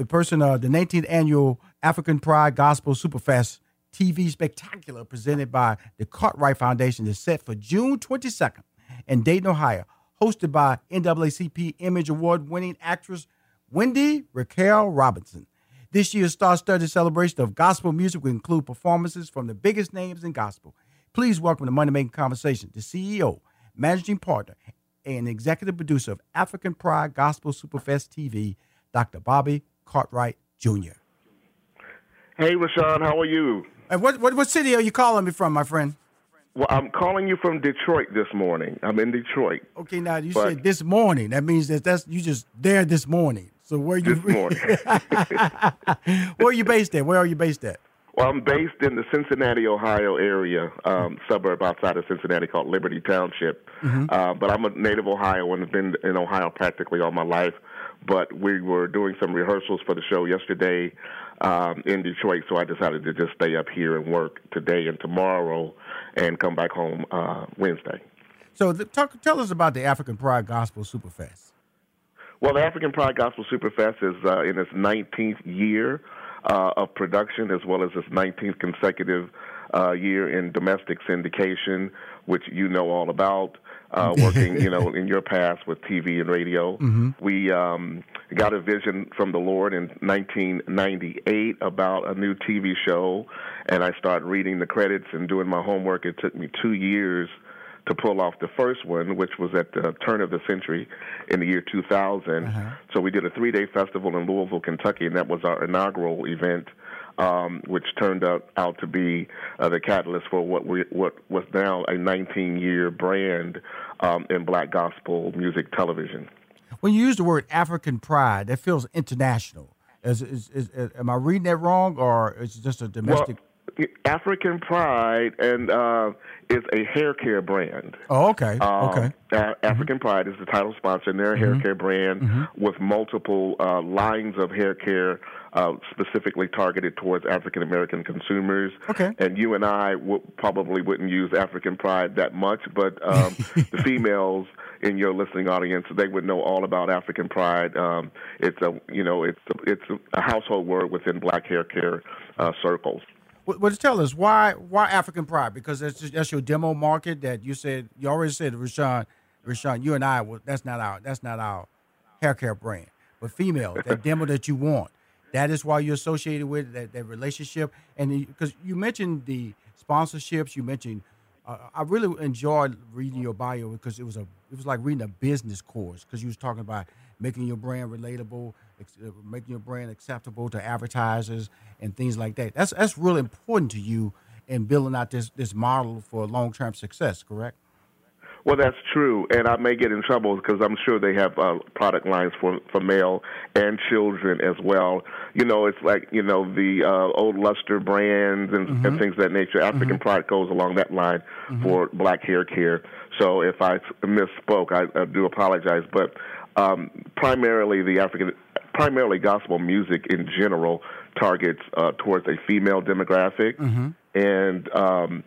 The person, uh, the 19th annual African Pride Gospel Superfest TV Spectacular presented by the Cartwright Foundation is set for June 22nd in Dayton, Ohio, hosted by NAACP Image Award winning actress Wendy Raquel Robinson. This year's star studded celebration of gospel music will include performances from the biggest names in gospel. Please welcome to Money Making Conversation, the CEO, managing partner, and executive producer of African Pride Gospel Superfest TV, Dr. Bobby Cartwright Jr. Hey, Rushion, how are you? And what, what, what city are you calling me from, my friend? Well, I'm calling you from Detroit this morning. I'm in Detroit. Okay, now you said this morning. That means that that's you just there this morning. So where you This morning. where are you based at? Where are you based at? Well, I'm based in the Cincinnati, Ohio area, um, suburb outside of Cincinnati called Liberty Township. Uh, but I'm a native Ohioan. I've been in Ohio practically all my life. But we were doing some rehearsals for the show yesterday um, in Detroit, so I decided to just stay up here and work today and tomorrow, and come back home uh, Wednesday. So the, talk, tell us about the African Pride Gospel Superfest. Well, the African Pride Gospel Superfest is uh, in its 19th year uh, of production, as well as its 19th consecutive uh, year in domestic syndication, which you know all about. Uh, working, you know, in your past with TV and radio, we um, got a vision from the Lord in 1998 about a new TV show, and I started reading the credits and doing my homework. It took me two years to pull off the first one, which was at the turn of the century in the year 2000. So we did a three day festival in Louisville, Kentucky, and that was our inaugural event. Um, which turned out, out to be uh, the catalyst for what we what was now a 19-year brand um, in black gospel music television. When you use the word African Pride, that feels international. Is, is, is, is- am I reading that wrong, or is it just a domestic? Well, African Pride and uh, is a hair care brand. Oh, okay. Um, okay. African Pride is the title sponsor, and they're a hair care brand with multiple uh, lines of hair care uh, specifically targeted towards African American consumers. Okay. And you and I w- probably wouldn't use African Pride that much, but um, the females in your listening audience, they would know all about African Pride. Um, it's a you know it's a, it's a household word within Black hair care uh, circles. Well, well, tell us why why African Pride? Because that's just, that's your demo market that you said you already said Rushion, Rushion, you and I well, that's not our that's not our hair care brand, but female that demo that you want. That is why you're associated with that, that relationship, and because you mentioned the sponsorships, you mentioned. Uh, I really enjoyed reading your bio because it was a it was like reading a business course because you was talking about making your brand relatable, ex- uh, making your brand acceptable to advertisers and things like that. That's that's really important to you in building out this this model for long term success. Correct? Well, that's true, and I may get in trouble because I'm sure they have uh, product lines for for male and children as well. You know, it's like you know the uh, old luster brands and, and things of that nature. African product goes along that line for black hair care. So if I misspoke, I, I do apologize. But um, primarily, the African, primarily gospel music in general targets uh, towards a female demographic, and um,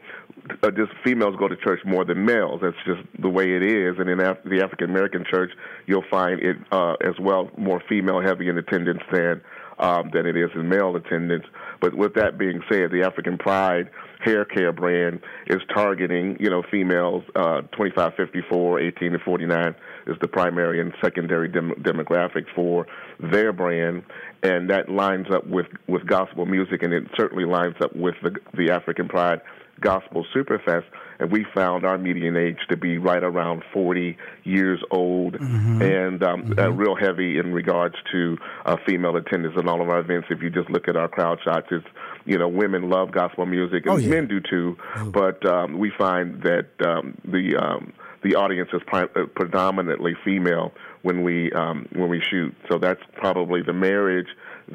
uh, just females go to church more than males. That's just the way it is. And in Af- the African American church, you'll find it uh, as well more female heavy in attendance than um, than it is in male attendance. But with that being said, the African Pride hair care brand is targeting you know females uh, 25 54 18 to 49 is the primary and secondary dem- demographic for their brand and that lines up with with gospel music and it certainly lines up with the the African Pride Gospel Superfest, and we found our median age to be right around 40 years old, and um, uh, real heavy in regards to uh, female attendance in all of our events. If you just look at our crowd shots, it's you know women love gospel music, and Oh, yeah. men do too. But um, we find that um, the um, the audience is pri- uh, predominantly female when we um, when we shoot. So that's probably the marriage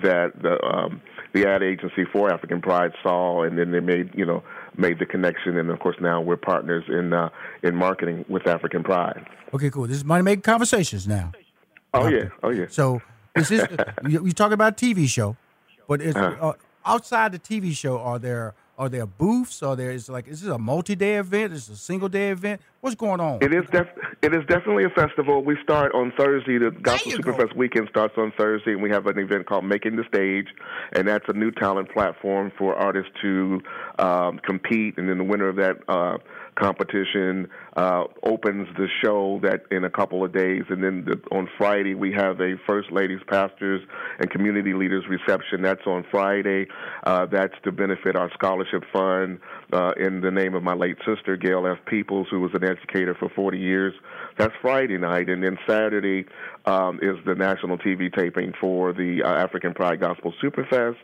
that the um, the ad agency for African Pride saw, and then they made you know made the connection, and of course now we're partners in uh, in marketing with African Pride. Okay, cool. This is money making conversations now. Oh yeah, oh yeah. So this is you, you talk about TV show, but it's Uh-huh. uh, outside the TV show. Are there are there booths? Are there is like is this a multi day event? Is it a single day event? What's going on? It is def- it is definitely a festival. We start on Thursday. The Gospel you go. Superfest weekend starts on Thursday, and we have an event called Making the Stage, and that's a new talent platform for artists to um, compete. And then the winner of that uh, competition uh, opens the show that in a couple of days. And then the, on Friday we have a First Ladies, Pastors, and Community Leaders reception. That's on Friday. Uh, that's to benefit our scholarship fund uh, in the name of my late sister Gail F. Peoples, who was an educator for 40 years. That's Friday night, and then Saturday um, is the national TV taping for the uh, African Pride Gospel Superfest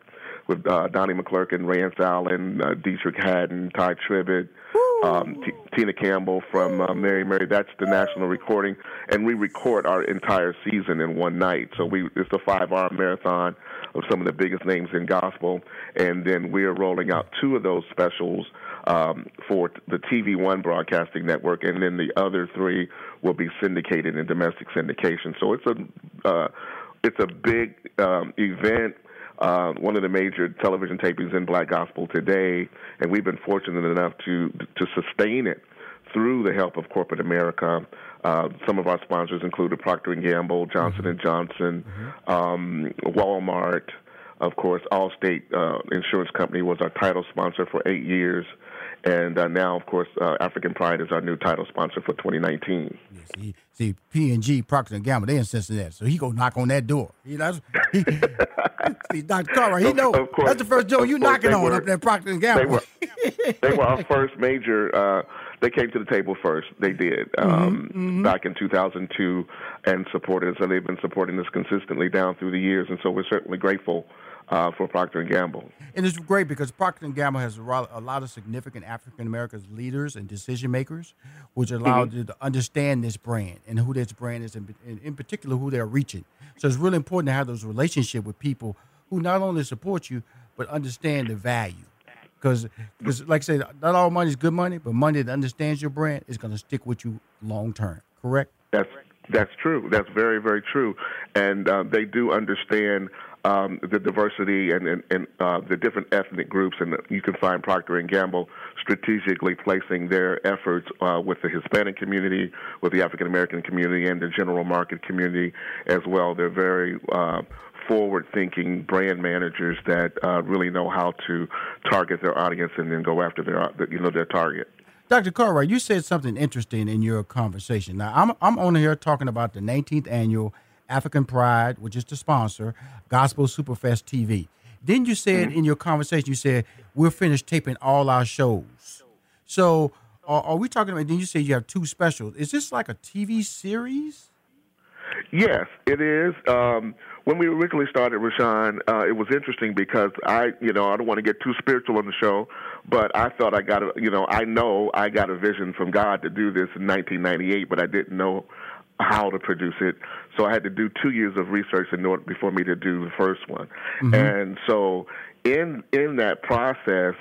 with uh, Donnie McClurkin, Rance Allen, uh, Deitrick Haddon, Tye Tribbett, um, T- Tina Campbell from uh, Mary Mary. That's the national recording, and we record our entire season in one night. So we it's a five-hour marathon of some of the biggest names in gospel, and then we're rolling out two of those specials um, for the TV One broadcasting network, and then the other three will be syndicated in domestic syndication. So it's a uh, it's a big um, event uh, one of the major television tapings in Black Gospel today, and we've been fortunate enough to to sustain it through the help of corporate America. Uh, some of our sponsors included Procter and Gamble, Johnson and Johnson, um, Walmart, of course. Allstate uh, Insurance Company was our title sponsor for eight years, and uh, now, of course, uh, African Pride is our new title sponsor for 2019. See, see P and G, Procter and Gamble, they in Cincinnati, so he go knock on that door. You know, that's- he, see, Dr. Cartwright, he Of- know of course. that's the first door you knocking on were- up there, Procter and They Gamble. were they were our first major. Uh, they came to the table first. They did um, back in 2002 and supported us. And they've been supporting us consistently down through the years. And so we're certainly grateful uh, for Procter and Gamble. And it's great because Procter and Gamble has a lot of significant African American leaders and decision makers, which allow Mm-hmm. you to understand this brand and who this brand is, and in, in particular who they're reaching. So it's really important to have those relationship with people who not only support you but understand the value. because like I said, not all money is good money, but money that understands your brand is going to stick with you long term. Correct? That's that's true. That's very very true, and uh, they do understand um, the diversity and, and, and uh, the different ethnic groups, and you can find Procter and Gamble strategically placing their efforts uh, with the Hispanic community, with the African American community, and the general market community as well. They're very uh, forward-thinking brand managers that uh, really know how to target their audience and then go after their you know their target. Dr. Cartwright, you said something interesting in your conversation. Now, I'm I'm on here talking about the 19th annual African Pride, which is the sponsor, Gospel Superfest TV. Then you said mm-hmm. in your conversation, you said we're finished taping all our shows. So, are, are we talking about? Then you said you have two specials. Is this like a TV series? Yes, it is. Um, when we originally started Rushion, uh, it was interesting because I, you know, I don't want to get too spiritual on the show, but I thought I got a, you know, I know I got a vision from God to do this in 1998, but I didn't know how to produce it. So I had to do two years of research in order before me to do the first one. Mm-hmm. And so in in that process,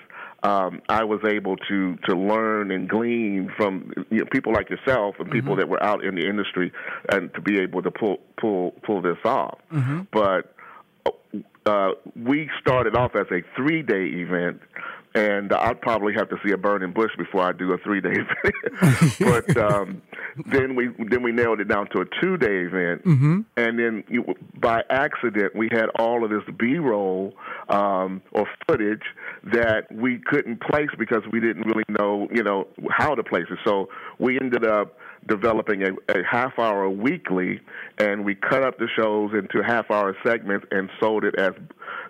um, I was able to to learn and glean from you know, people like yourself and people mm-hmm. that were out in the industry, and to be able to pull pull pull this off. Mm-hmm. But uh, we started off as a three day event and I'd probably have to see a burning bush before I do a three day event. but um, then we then we nailed it down to a two day event, mm-hmm. and then you, by accident we had all of this B roll um, or footage that we couldn't place because we didn't really know you know how to place it. So we ended up developing a, a half hour weekly, and we cut up the shows into half hour segments and sold it as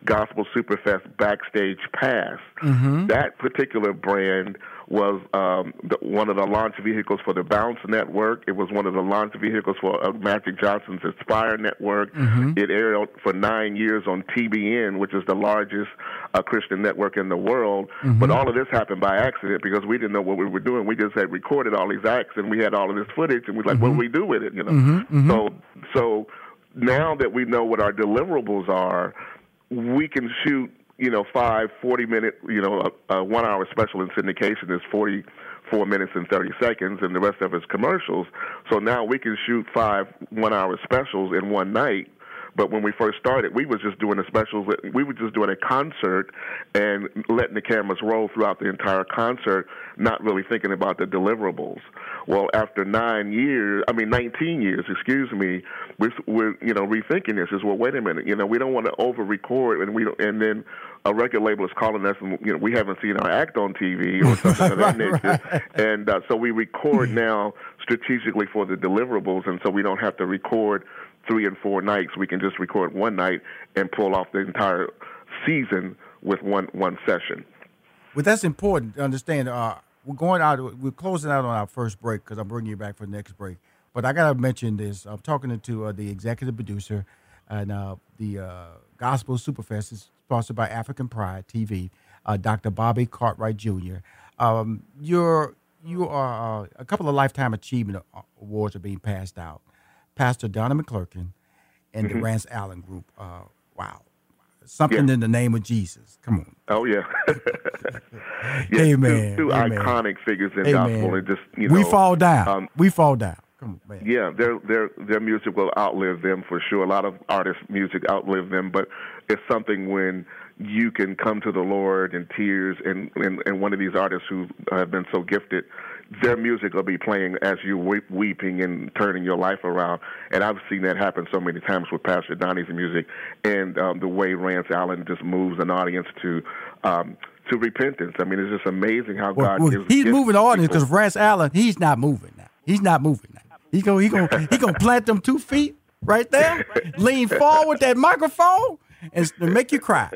Gospel Superfest Backstage Pass. Mm-hmm. That particular brand was um, the, one of the launch vehicles for the Bounce Network. It was one of the launch vehicles for uh, Magic Johnson's Aspire Network. Mm-hmm. It aired for nine years on TBN, which is the largest uh, Christian network in the world. Mm-hmm. But all of this happened by accident because we didn't know what we were doing. We just had recorded all these acts and we had all of this footage, and we are like, mm-hmm. what do we do with it? You know. Mm-hmm. Mm-hmm. So so now that we know what our deliverables are, we can shoot you know, five 40 minute, you know, a, a one hour special in syndication is 44 minutes and 30 seconds, and the rest of it's commercials. So now we can shoot five one hour specials in one night but when we first started, we was just doing the specials. We were just doing a concert and letting the cameras roll throughout the entire concert, not really thinking about the deliverables. Well, after nine years, I mean, 19 years, excuse me, we're, we're you know rethinking this. Is well, wait a minute, you know, we don't want to over record, and we and then a record label is calling us, and you know, we haven't seen our act on TV or something of that nature, right. and uh, so we record now strategically for the deliverables, and so we don't have to record three and four nights. We can just record one night and pull off the entire season with one one session. Well, that's important to understand. Uh, we're going out. We're closing out on our first break because I'm bringing you back for the next break. But I gotta mention this. I'm talking to uh, the executive producer and uh, the uh, Gospel Superfest is sponsored by African Pride TV, uh, Dr. Bobby Cartwright Jr. Um, you're you are uh, a couple of lifetime achievement awards are being passed out. Pastor Donnie McClurkin and mm-hmm. the Rance Allen Group. Uh, wow. Something yeah. in the name of Jesus. Come on. Oh yeah. Amen. Two, two Amen. iconic figures in Amen. gospel, and just you know, we fall down. Um, we fall down. Come on. Yeah, their their their music will outlive them for sure. A lot of artists' music outlive them, but it's something when you can come to the Lord in tears, and and, and one of these artists who have been so gifted their music will be playing as you weep, weeping and turning your life around. And I've seen that happen so many times with Pastor Donnie's music and um, the way Rance Allen just moves an audience to. Um, to repentance. I mean, it's just amazing how well, God well, gives. He's moving the audience because Rance Allen, he's not moving now. He's not moving now. He's gonna he gonna he gonna plant them two feet right there, lean forward with that microphone, and, and make you cry.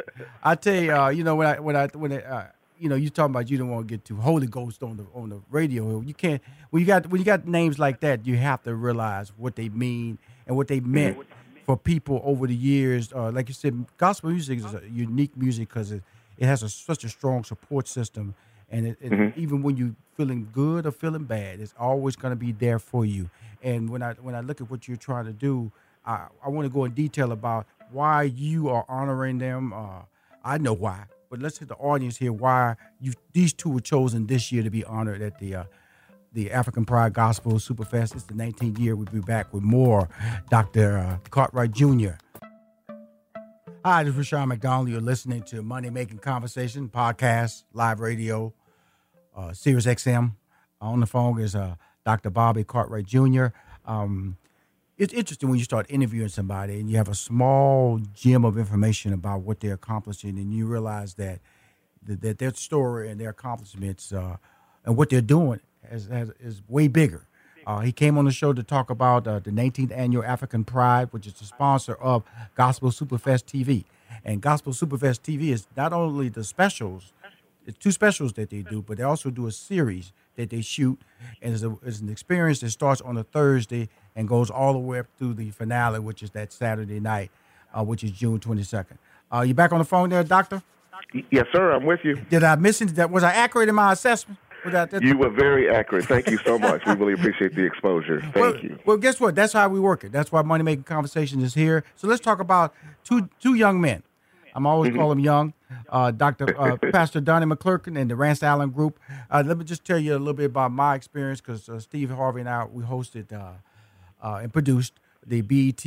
I tell you, uh, you know when I when I when I, uh, you know, you talking about you don't want to get too Holy Ghost on the on the radio. You can't when you got when you got names like that, you have to realize what they mean and what they meant for people over the years. Uh, like you said, gospel music is a unique music because it, it has a, such a strong support system, and, it, mm-hmm. even when you're feeling good or feeling bad, it's always going to be there for you. And when I when I look at what you're trying to do, I, I want to go in detail about why you are honoring them. Uh, I know why but let's hit the audience here why you these two were chosen this year to be honored at the uh, the African Pride Gospel Superfest. It's the 19th year. We'll be back with more. Dr. Uh, Cartwright Jr. Hi, this is Rushion McDonald. You're listening to Money Making Conversation podcast, live radio, uh, Sirius XM. On the phone is uh, Dr. Bobby Cartwright Jr. Um, it's interesting when you start interviewing somebody and you have a small gem of information about what they're accomplishing, and you realize that that, that their story and their accomplishments uh, and what they're doing is, is way bigger. Uh, he came on the show to talk about uh, the 19th annual African Pride, which is the sponsor of Gospel Superfest TV. And Gospel Superfest TV is not only the specials, it's two specials that they do, but they also do a series that they shoot, and it's, a, it's an experience that starts on a Thursday and goes all the way up through the finale, which is that Saturday night, uh, which is June 22nd. Uh, you back on the phone there, Doctor? Yes, sir. I'm with you. Did I miss it? That was I accurate in my assessment? You were very accurate. Thank you so much. we really appreciate the exposure. Thank well, you. Well, guess what? That's how we work it. That's why Money Making Conversation is here. So let's talk about two two young men. I'm always mm-hmm. call them young. Uh, Dr. Uh, Pastor Donnie McClurkin and the Rance Allen Group. Uh, let me just tell you a little bit about my experience because uh, Steve Harvey and I we hosted uh, uh, and produced the BET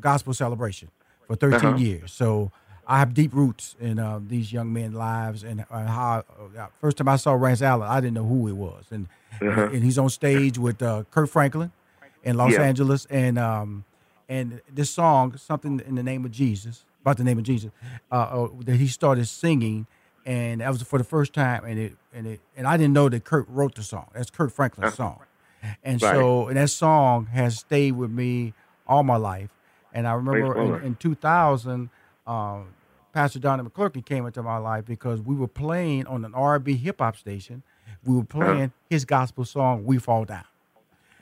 Gospel Celebration for 13 uh-huh. years. So I have deep roots in uh, these young men's lives, and how uh, first time I saw Rance Allen, I didn't know who he was, and uh-huh. and he's on stage with uh, Kirk Franklin in Los yeah. Angeles, and um, and this song, something in the name of Jesus, about the name of Jesus, uh, uh, that he started singing, and that was for the first time, and it and it and I didn't know that Kirk wrote the song. That's Kirk Franklin's uh-huh. song, and right. so and that song has stayed with me all my life, and I remember in, in 2000. Um, Pastor Donnie McClurkin came into my life because we were playing on an R&B hip hop station. We were uh-huh. playing uh-huh. his gospel song "We Fall Down,"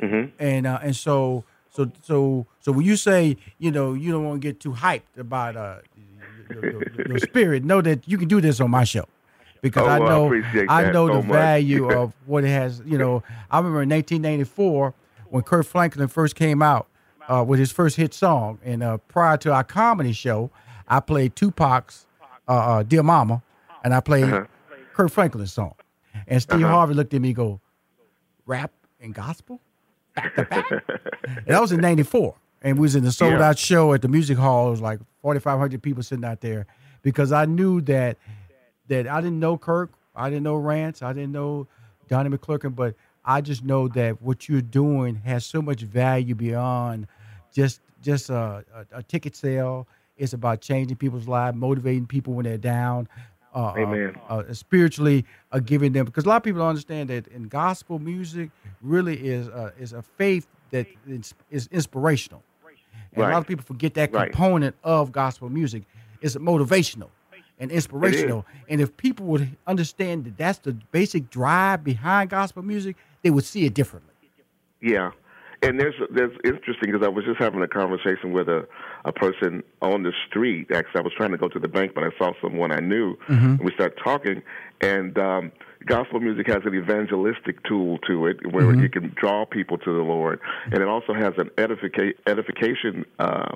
mm-hmm. and uh, and so so so so when you say you know you don't want to get too hyped about uh, your, your, your, spirit, know that you can do this on my show because oh, I know I, I know so the much. value of what it has. You know, I remember in 1994 when Kirk Franklin first came out uh, with his first hit song, and uh, prior to our comedy show. I played Tupac's uh, uh, "Dear Mama," and I played uh-huh. Kirk Franklin's song. And Steve uh-huh. Harvey looked at me, and go, "Rap and gospel, back to back." that was in '94, and we was in the sold yeah. out show at the music hall. It was like 4,500 people sitting out there because I knew that that I didn't know Kirk, I didn't know Rance, I didn't know Donnie McClurkin, but I just know that what you're doing has so much value beyond just just a, a, a ticket sale it's about changing people's lives, motivating people when they're down. Uh, uh Amen. Uh, uh, spiritually uh, giving them because a lot of people don't understand that in gospel music really is uh, is a faith that is, is inspirational, and right. a lot of people forget that right. component of gospel music is motivational and inspirational. And if people would understand that that's the basic drive behind gospel music, they would see it differently. Yeah, and there's there's interesting because I was just having a conversation with a a person on the street. Actually, I was trying to go to the bank, but I saw someone I knew, mm-hmm. and we started talking. And um, gospel music has an evangelistic tool to it, where mm-hmm. it can draw people to the Lord, and it also has an edifica- edification. Uh,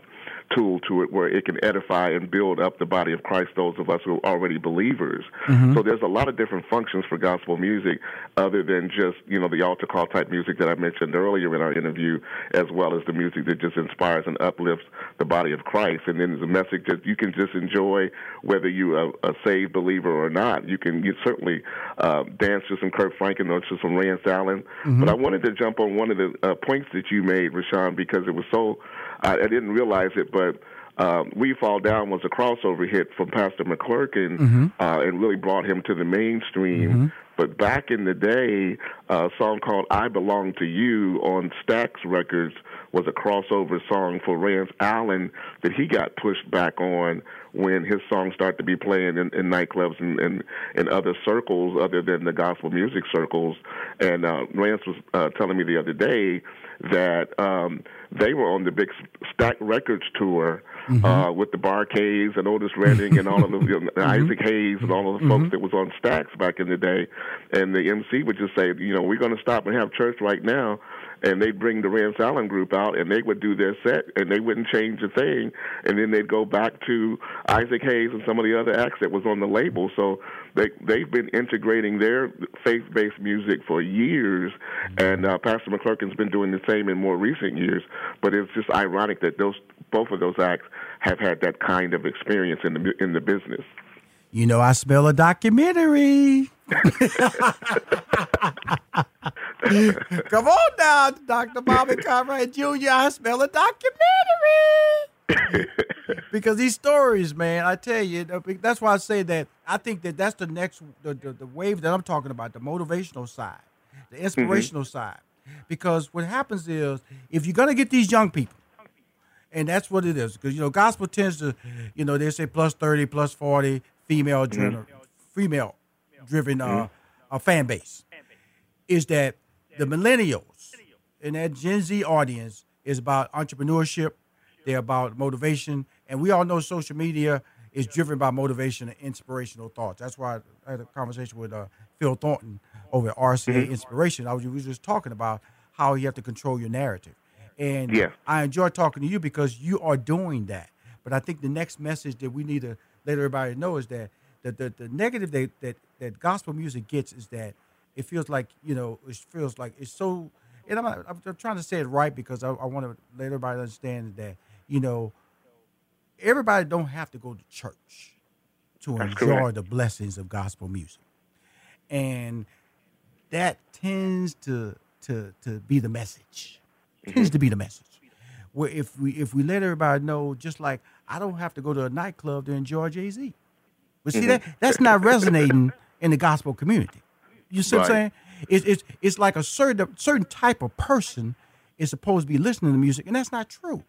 tool to it where it can edify and build up the body of Christ, those of us who are already believers. Mm-hmm. So there's a lot of different functions for gospel music other than just, you know, the altar call type music that I mentioned earlier in our interview, as well as the music that just inspires and uplifts the body of Christ. And then there's a message that you can just enjoy whether you're a, a saved believer or not. You can you certainly uh, dance to some Kirk Franklin or to some Rance Allen. Mm-hmm. But I wanted to jump on one of the uh, points that you made, Rushion, because it was so I, I didn't realize it, but um, "We Fall Down" was a crossover hit from Pastor McClurkin, mm-hmm. uh, and really brought him to the mainstream. But back in the day, a song called "I Belong to You" on Stax Records was a crossover song for Rance Allen that he got pushed back on when his songs started to be playing in, in nightclubs and, and, and other circles other than the gospel music circles. And uh, Rance was uh, telling me the other day that um, they were on the big Stax Records tour mm-hmm. uh, with the Bar-Kays and Otis Redding and all of the you know, mm-hmm. Isaac Hayes and all of the folks mm-hmm. that was on Stax back in the day. And the MC would just say, you know, we're going to stop and have church right now. and they'd bring the Rance Allen group out, and they would do their set, and they wouldn't change a thing, and then they'd go back to Isaac Hayes and some of the other acts that was on the label. So they they've been integrating their faith-based music for years, and uh, Pastor McClurkin's been doing the same in more recent years. But it's just ironic that those both of those acts have had that kind of experience in the in the business. You know, I smell a documentary. Come on now, Dr. Bobby Conrad Jr. I smell a documentary. because these stories, man, I tell you, that's why I say that I think that that's the next the, the, the wave that I'm talking about, the motivational side, the mm-hmm. inspirational mm-hmm. side. Because what happens is if you're gonna get these young people, and that's what it is, because you know, gospel tends to, you know, they say plus thirty, plus forty, female driven, mm-hmm. female driven uh, mm-hmm. uh, fan base, is that the millennials and that Gen Z audience is about entrepreneurship, they're about motivation, and we all know social media is driven by motivation and inspirational thoughts. That's why I had a conversation with uh, Phil Thornton over at RCA mm-hmm. Inspiration. I was, we was just talking about how you have to control your narrative. And yeah. I enjoy talking to you because you are doing that. But I think the next message that we need to let everybody know is that the, the, the negative that, that, that gospel music gets is that it feels like, you know, it feels like it's so, and I'm, I'm, I'm trying to say it right because I, I want to let everybody understand that, you know, everybody don't have to go to church to That's enjoy correct. the blessings of gospel music. And that tends to to to be the message. Mm-hmm. Tends to be the message. Where if we if we let everybody know, just like I don't have to go to a nightclub to enjoy Jay Z. But see mm-hmm. that that's not resonating in the gospel community. You see right. what I'm saying? It's, it's it's like a certain certain type of person is supposed to be listening to music, and that's not true.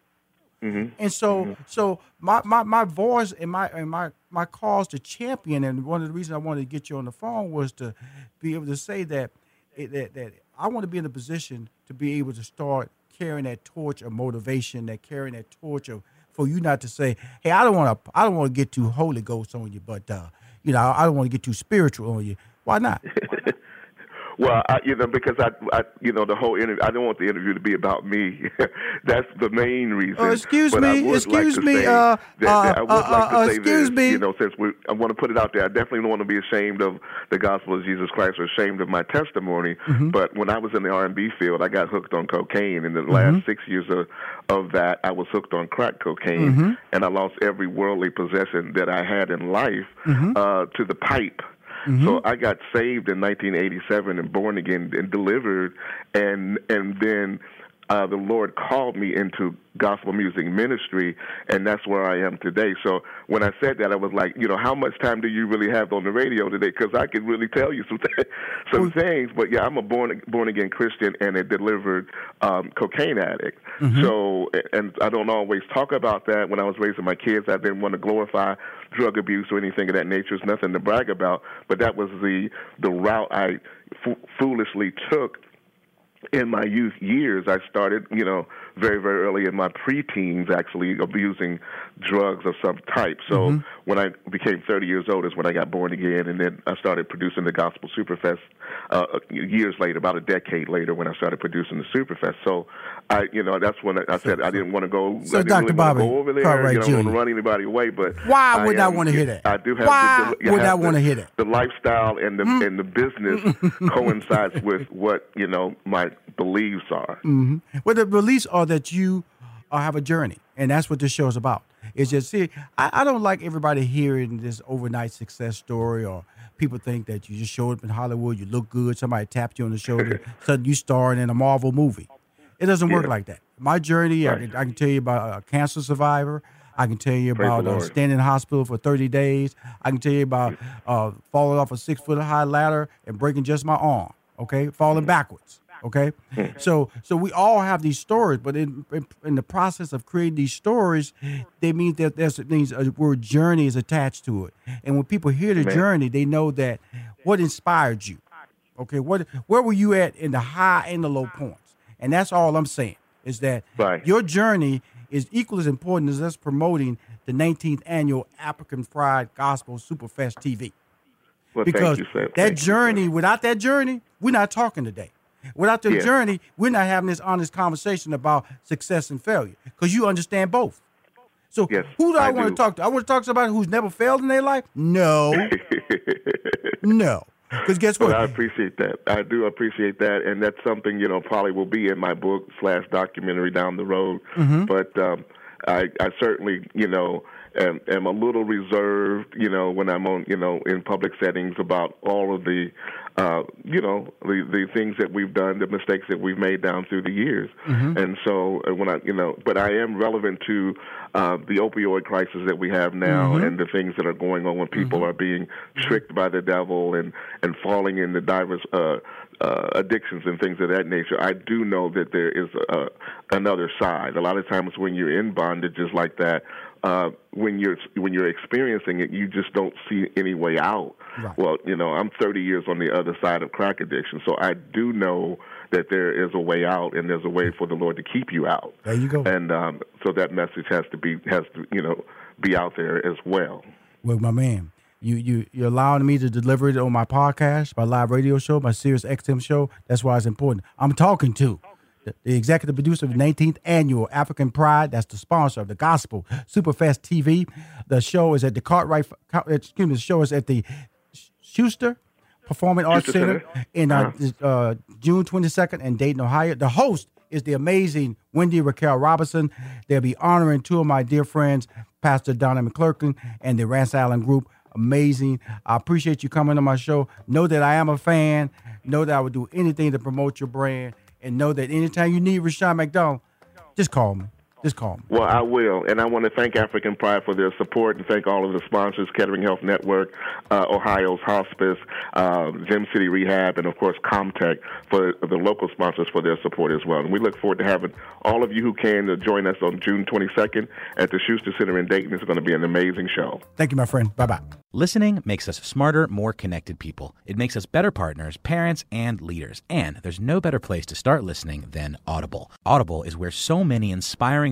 Mm-hmm. And so, mm-hmm. so my, my, my voice and my and my my cause to champion, and one of the reasons I wanted to get you on the phone was to be able to say that that that I want to be in a position to be able to start carrying that torch of motivation, that carrying that torch of for you not to say, "Hey, I don't want to, I don't want to get too Holy Ghost on you, but uh, you know, I don't want to get too spiritual on you." Why not? Well, I, you know, because I, I, you know, the whole interview. I don't want the interview to be about me. That's the main reason. Oh, excuse but me, excuse like me. Uh, that, uh, I would uh, like to uh, say excuse this, me. You know, since we, I want to put it out there. I definitely don't want to be ashamed of the gospel of Jesus Christ or ashamed of my testimony. Mm-hmm. But when I was in the R and B field, I got hooked on cocaine. In the mm-hmm. last six years of of that, I was hooked on crack cocaine, mm-hmm. and I lost every worldly possession that I had in life mm-hmm. uh, to the pipe. Mm-hmm. So I got saved in 1987 and born again and delivered, and and then uh, the Lord called me into gospel music ministry, and that's where I am today. So when I said that, I was like, you know, how much time do you really have on the radio today? Because I could really tell you some th- some things. But yeah, I'm a born born again Christian and a delivered um, cocaine addict. Mm-hmm. So and I don't always talk about that. When I was raising my kids, I didn't want to glorify drug abuse or anything of that nature. It's nothing to brag about, but that was the the route I f- foolishly took in my youth years, I started, you know, very, very early in my preteens, actually abusing drugs of some type. So mm-hmm. when I became 30 years old is when I got born again, and then I started producing the Gospel Superfest uh, years later, about a decade later, when I started producing the Superfest. So I, you know, that's when I said I didn't want to go. So I Dr. Really Bobby, go over there. Right, you know, I don't want to run anybody away, but why would I, I want to hear that? I do have. Why the, would I want to hear that? The lifestyle and the mm. and the business coincides with what you know my beliefs are. Mm-hmm. Well, the beliefs are that you uh, have a journey, and that's what this show is about. It's just see, I, I don't like everybody hearing this overnight success story or people think that you just showed up in Hollywood, you look good, somebody tapped you on the shoulder, suddenly you starring in a Marvel movie. It doesn't work yeah. like that. My journey, right. I, can, I, can, tell you about a cancer survivor. I can tell you about uh, standing in the hospital for 30 days. I can tell you about uh, falling off a six foot high ladder and breaking just my arm. Okay, falling backwards. Okay, so so we all have these stories, but in, in, in the process of creating these stories, they mean that there's means a uh, word journey is attached to it. And when people hear the journey, they know that what inspired you. Okay, what where were you at in the high and the low points? And that's all I'm saying is that right. your journey is equally as important as us promoting the 19th annual African Pride Gospel Superfest TV. Well, because you, that journey, without that journey, we're not talking today. Without your Yeah. journey, we're not having this honest conversation about success and failure because you understand both. So Yes, who do I, I want to talk to? I want to talk to somebody who's never failed in their life? No. no. Because guess what? Well, I appreciate that. I do appreciate that, and that's something you know probably will be in my book slash documentary down the road. Mm-hmm. But um, I, I certainly you know am, am a little reserved, you know, when I'm on you know in public settings about all of the uh, you know the the things that we've done, the mistakes that we've made down through the years, Mm-hmm. and so uh, when I you know, but I am relevant to uh, the opioid crisis that we have now, Mm-hmm. and the things that are going on when people are being tricked by the devil and and falling into diverse uh, uh, addictions and things of that nature. I do know that there is a, another side. A lot of times when you're in bondages like that, uh, when you're when you're experiencing it, you just don't see any way out. Right. Well, you know, I'm 30 years on the other side of crack addiction, so I do know that there is a way out, and there's a way for the Lord to keep you out. There you go. And um, so that message has to be has to you know be out there as well. Well, my man. You you you're allowing me to deliver it on my podcast, my live radio show, my Sirius XM show. That's why it's important. I'm talking to the, executive producer of the 19th annual African Pride. That's the sponsor of the Gospel Superfest TV. The show is at the Cartwright. Excuse me. The show is at the Schuster Performing Arts Center Center. in uh, uh, June 22nd in Dayton, Ohio. The host is the amazing Wendy Raquel Robinson. They'll be honoring two of my dear friends, Pastor Donnie McClurkin and the Rance Allen Group. Amazing. I appreciate you coming on my show. Know that I am a fan. Know that I would do anything to promote your brand. And know that anytime you need Rushion McDonald, just call me. Just call me. Well, I will, and I want to thank African Pride for their support, and thank all of the sponsors: Kettering Health Network, uh, Ohio's Hospice, uh, Gem City Rehab, and of course Comtech for the local sponsors for their support as well. And we look forward to having all of you who can to join us on June 22nd at the Schuster Center in Dayton. It's going to be an amazing show. Thank you, my friend. Bye bye. Listening makes us smarter, more connected people. It makes us better partners, parents, and leaders. And there's no better place to start listening than Audible. Audible is where so many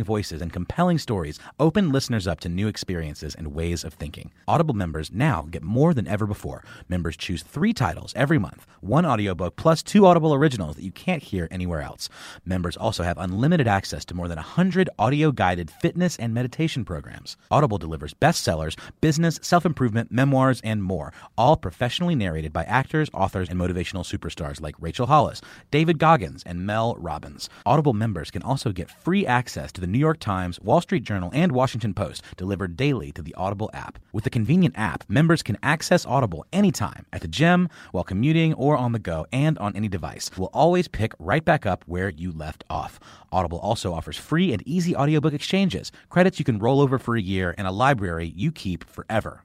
inspiring voices and compelling stories open listeners up to new experiences and ways of thinking. Audible members now get more than ever before. Members choose three titles every month one audiobook plus two Audible originals that you can't hear anywhere else. Members also have unlimited access to more than 100 audio guided fitness and meditation programs. Audible delivers bestsellers, business, self improvement, memoirs, and more, all professionally narrated by actors, authors, and motivational superstars like Rachel Hollis, David Goggins, and Mel Robbins. Audible members can also get free access to the New York Times, Wall Street Journal, and Washington Post delivered daily to the Audible app. With the convenient app, members can access Audible anytime at the gym, while commuting, or on the go, and on any device. We'll always pick right back up where you left off. Audible also offers free and easy audiobook exchanges, credits you can roll over for a year, and a library you keep forever